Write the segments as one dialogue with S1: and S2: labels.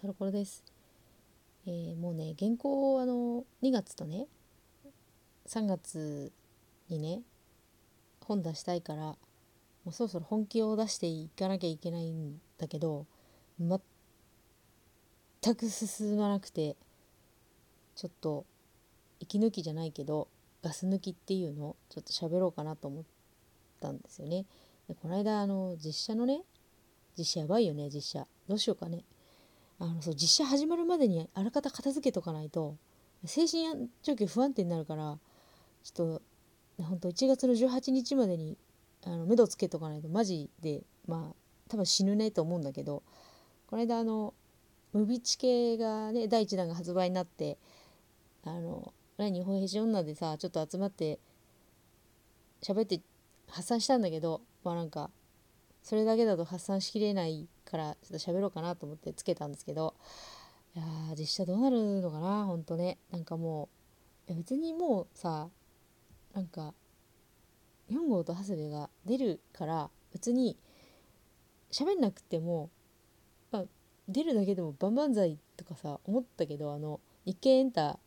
S1: タロコロです、えーもうね原稿をあの2月とね3月にね本出したいからもうそろそろ本気を出していかなきゃいけないんだけど全く進まなくてちょっと息抜きじゃないけどガス抜きっていうのをちょっと喋ろうかなと思ったんですよね。でこの間あの実写のね実写やばいよね実写。どうしようかね。あのそう実写始まるまでにあらかた片付けとかないと精神状況不安定になるからちょっと本当1月の18日までにあの目処つけとかないとマジでまあ多分死ぬねと思うんだけどこの間あのムビチケがね第1弾が発売になってあの何日本平女でさちょっと集まって喋って発散したんだけどまあなんかそれだけだと発散しきれないからちょっと喋ろうかなと思ってつけたんですけどいや実写どうなるのかなほんとね。なんかもう別にもうさなんか日本語と長谷部が出るから別に喋んなくても、まあ、出るだけでも万々歳とかさ思ったけどあの日経エンタ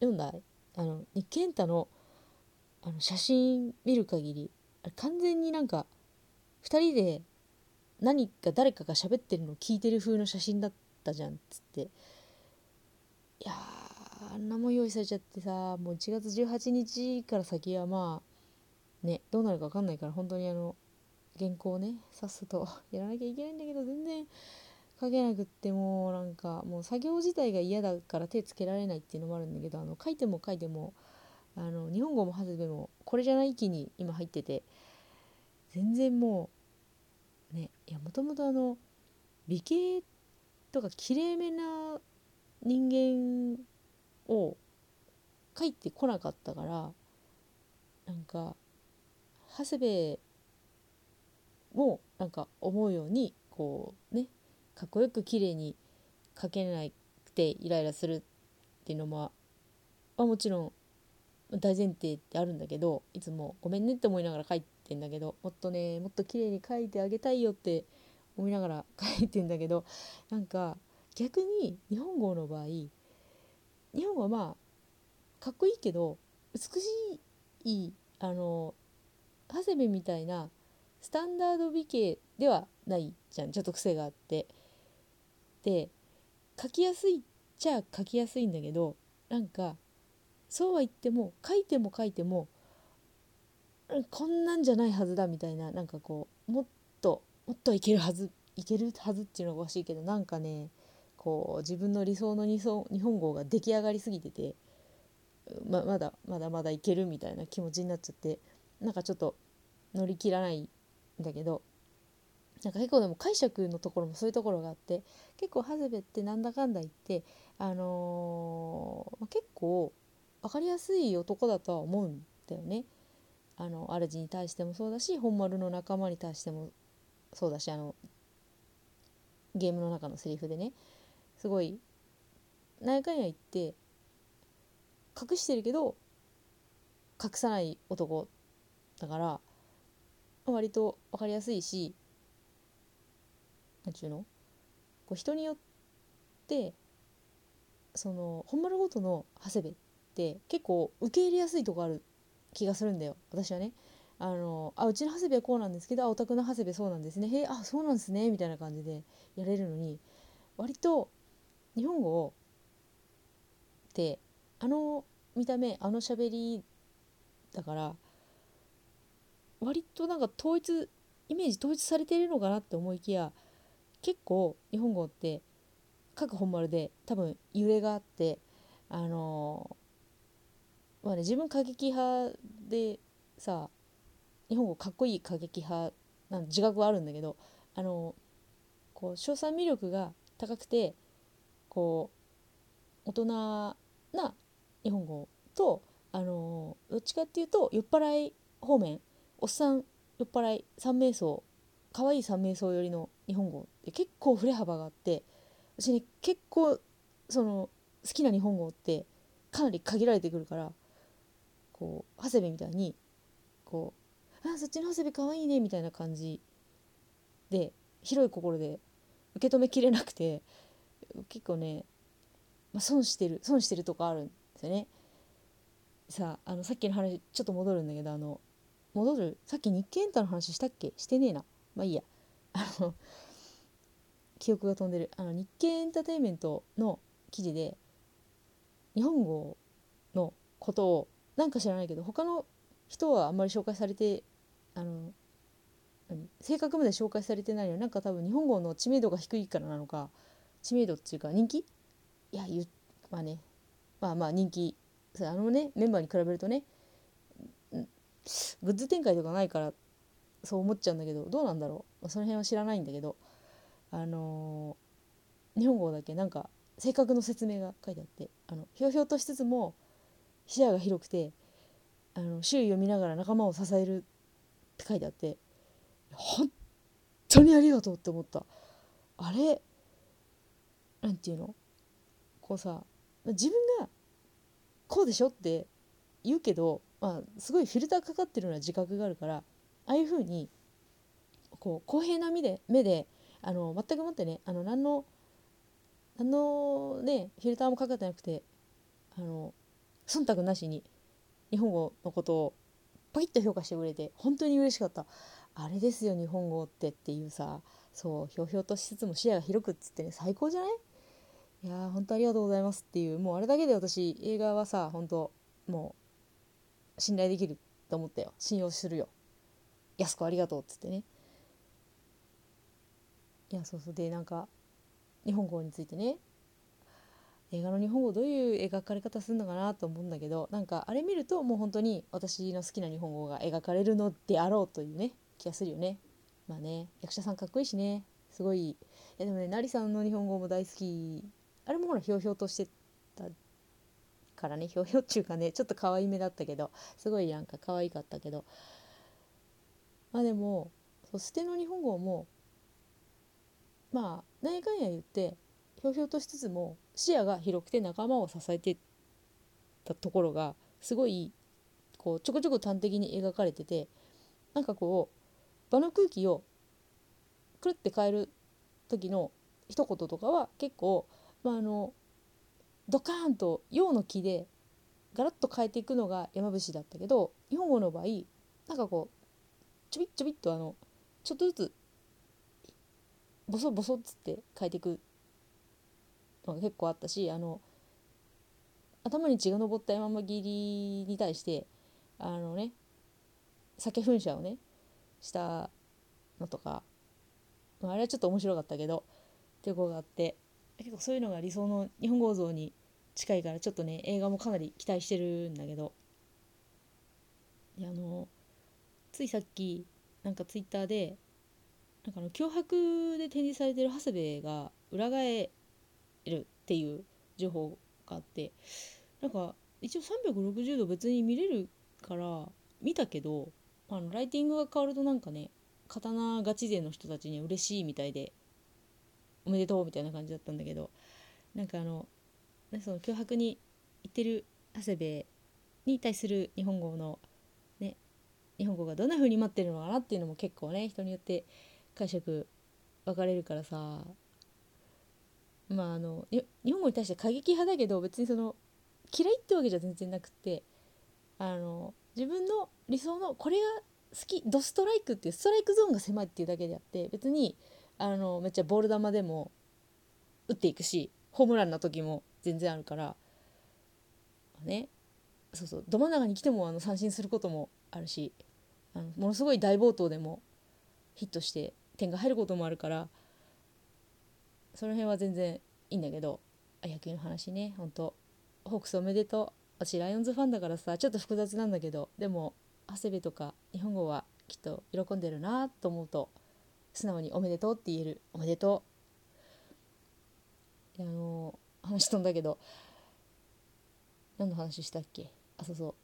S1: 読んだ？あの日経エンタのあの写真見る限りあれ完全になんか2人で何か誰かが喋ってるのを聞いてる風の写真だったじゃんっつって。いやあんなもん用意されちゃってさもう1月18日から先はまあねどうなるか分かんないから本当にあの原稿をねさっさとやらなきゃいけないんだけど全然書けなくってもうなんかもう作業自体が嫌だから手つけられないっていうのもあるんだけどあの書いても書いてもあの日本語もハズベもこれじゃない域に今入ってて全然もうねいやもともとあの美形とかきれいめな人間を書いてこなかったからなんか長谷部もなんか思うようにこうねかっこよく綺麗に描けなくてイライラするっていうのも、まあ、もちろん大前提ってあるんだけどいつもごめんねって思いながら書いててんだけどもっとねもっと綺麗に書いてあげたいよって思いながら書いてんだけどなんか逆に日本語の場合日本語はまあかっこいいけど美しいあの長谷部みたいなスタンダード美形ではないじゃんちょっと癖があって。で書きやすいっちゃ書きやすいんだけどなんかそうは言っても書いても書いてもこんなんじゃないはずだみたいななんかこうもっともっといけるはずいけるはずっていうのがおかしいけどなんかねこう自分の理想の日本語が出来上がりすぎててままだまだまだいけるみたいな気持ちになっちゃってなんかちょっと乗り切らないんだけどなんか結構でも解釈のところもそういうところがあって結構ハズベってなんだかんだ言ってあのー、結構分かりやすい男だとは思うんだよね。あの主に対してもそうだし本丸の仲間に対してもそうだしあのゲームの中のセリフでねすごい何やかんや言って隠してるけど隠さない男だから割と分かりやすいし何ちゅうの？こう人によってその本丸ごとの長谷部って結構受け入れやすいとこある気がするんだよ。私はね。あのあうちの長谷部はこうなんですけどあお宅の長谷部そうなんですね。へえあそうなんですね。みたいな感じでやれるのに割と日本語ってあの見た目あの喋りだから割となんか統一イメージ統一されてるのかなって思いきや結構日本語って各本丸で多分揺れがあってあのまあね自分過激派でさ日本語かっこいい過激派なん自覚はあるんだけどあのこう賞賛魅力が高くてこう大人な日本語とあのどっちかっていうと酔っ払い方面おっさん酔っ払い三名層可愛い三名層寄りの日本語って結構振れ幅があって私ね結構その好きな日本語ってかなり限られてくるからこう長谷部みたいにこう「あそっちの長谷部かわいいね」みたいな感じで広い心で受け止めきれなくて結構ね、まあ、損してる損してるとこあるんですよね。さああのさっきの話ちょっと戻るんだけどあの戻るさっき日経エンタの話したっけ？してねえな。まあいいや。あの記憶が飛んでる。あの日経エンターテインメントの記事で日本語のことをなんか知らないけど他の人はあんまり紹介されてあの正確まで紹介されてないのになんか多分日本語の知名度が低いからなのか知名度っていうか人気？いや言まあね。まあまあ人気。あのねメンバーに比べるとねグッズ展開とかないからそう思っちゃうんだけどどうなんだろう、まあ、その辺は知らないんだけどあのー、日本語だけなんか正確の説明が書いてあってあのひょうひょうとしつつも視野が広くてあの周囲を見ながら仲間を支えるって書いてあって本当にありがとうって思った。あれなんていうの？こうさ自分がこうでしょって言うけど、まあ、すごいフィルターかかってるような自覚があるからああいうふうにこう公平な目で目であの全くもってねあの何の何のねフィルターもかかってなくてあの忖度なしに日本語のことをパキッと評価してくれて本当に嬉しかった。あれですよ日本語ってっていうさそうひょうひょうとしつつも視野が広くっつってね最高じゃない？いやー本当ありがとうございますっていう。もうあれだけで私映画はさ本当もう信頼できると思ったよ。信用するよ。安子ありがとうっつってね。いやそうそう。でなんか日本語についてね映画の日本語どういう描かれ方するのかなと思うんだけどなんかあれ見るともう本当に私の好きな日本語が描かれるのであろうというね気がするよね。まあね役者さんかっこいいしね。すごい。いやでもね成さんの日本語も大好きあれもほらひょうひょうとしてたからねひょうひょうっちゅうかねちょっと可愛めだったけどすごいなんか可愛かったけど。まあでもそう捨ての日本語もまあ何やかんや言ってひょうひょうとしつつも視野が広くて仲間を支えてたところがすごいこうちょこちょこ端的に描かれててなんかこう場の空気をくるって変える時の一言とかは結構、まあ、あのドカーンと陽の木でガラッと変えていくのが山伏だったけど日本語の場合なんかこうちょびっちょびっとあのちょっとずつボソボソっつって変えていくのが結構あったしあの頭に血が上った山間切りに対してあのね酒噴射をねしたのとか、まあ、あれはちょっと面白かったけどっていうことがあって結構そういうのが理想の日本語像に近いからちょっとね映画もかなり期待してるんだけど。いやあのついさっきなんかツイッターでなんかあの脅迫で展示されてる長谷部が裏返るっていう情報があってなんか一応360度別に見れるから見たけどあのライティングが変わるとなんかね刀ガチ勢の人たちには嬉しいみたいでおめでとうみたいな感じだったんだけどなんかあのその脅迫に言ってる長谷部に対する日本語のね日本語がどんな風に待ってるのかなっていうのも結構ね人によって解釈分かれるからさまああの日本語に対して過激派だけど別にその嫌いってわけじゃ全然なくてあの自分の理想のこれが好きドストライクっていうストライクゾーンが狭いっていうだけであって別にあのめっちゃボール球でも打っていくしホームランの時も全然あるからね。そうそう。ど真ん中に来てもあの三振することもあるしあのものすごい大暴投でもヒットして点が入ることもあるからその辺は全然いいんだけど野球の話ねほんとホークスおめでとう。私ライオンズファンだからさちょっと複雑なんだけどでも長谷部とか日本語はきっと喜んでるなと思うと素直におめでとうって言える。おめでとう。あの話飛んだけど何の話したっけ？あそうそう。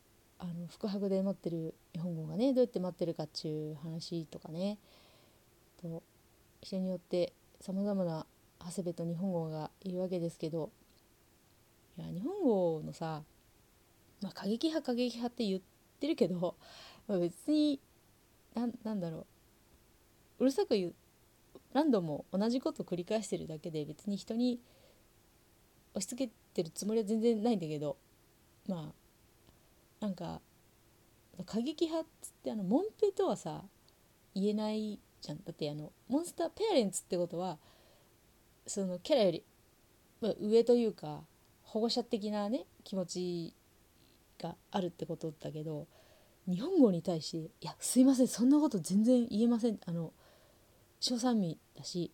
S1: あの福博で待ってる日本語がねどうやって待ってるかっちゅう話とかね。と人によってさまざまな長谷部と日本語がいるわけですけどいや日本語のさ、まあ、過激派過激派って言ってるけど、まあ、別になんだろう。うるさく言う何度も同じこと繰り返してるだけで別に人に押し付けてるつもりは全然ないんだけどまあなんか過激派っつってあのモンペとはさ言えないじゃん。だってあのモンスターペアレンツってことはそのキャラより、まあ、上というか保護者的なね気持ちがあるってことだけど日本語に対して「いやすいませんそんなこと全然言えません」あの小三味だし、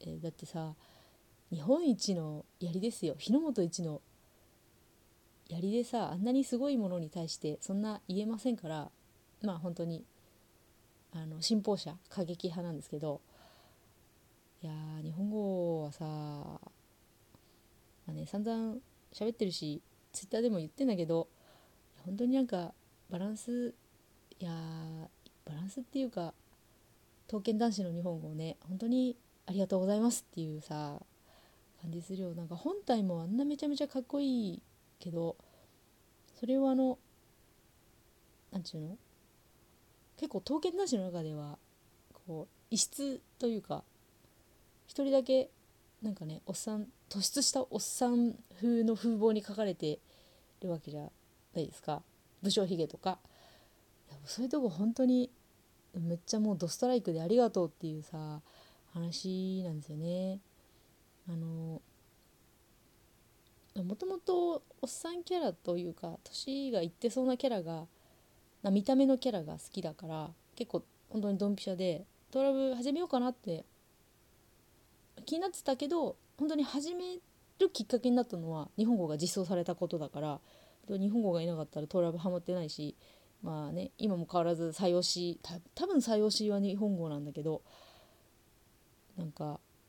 S1: えー、だってさ日本一の槍ですよ。日の本一の槍でさあんなにすごいものに対してそんな言えませんからまあ本当にあの信奉者過激派なんですけどいや日本語はさまあね散々喋ってるしツイッターでも言ってんだけど本当になんかバランスいやバランスっていうか刀剣男子の日本語をね本当にありがとうございますっていうさ感じするよ。なんか本体もあんなめちゃめちゃかっこいいけどそれをあの何て言うの？結構刀剣男子の中ではこう異質というか一人だけなんかねおっさん突出したおっさん風の風貌に書かれてるわけじゃないですか武将髭とかそういうとこ本当にめっちゃもうドストライクでありがとうっていうさ話なんですよね。あのもともとおっさんキャラというか年がいってそうなキャラがな見た目のキャラが好きだから結構本当にドンピシャでトラブル始めようかなって気になってたけど本当に始めるきっかけになったのは日本語が実装されたことだから日本語がいなかったらトラブハマってないしまあね今も変わらず採用し多分採用しは日本語なんだけどなんか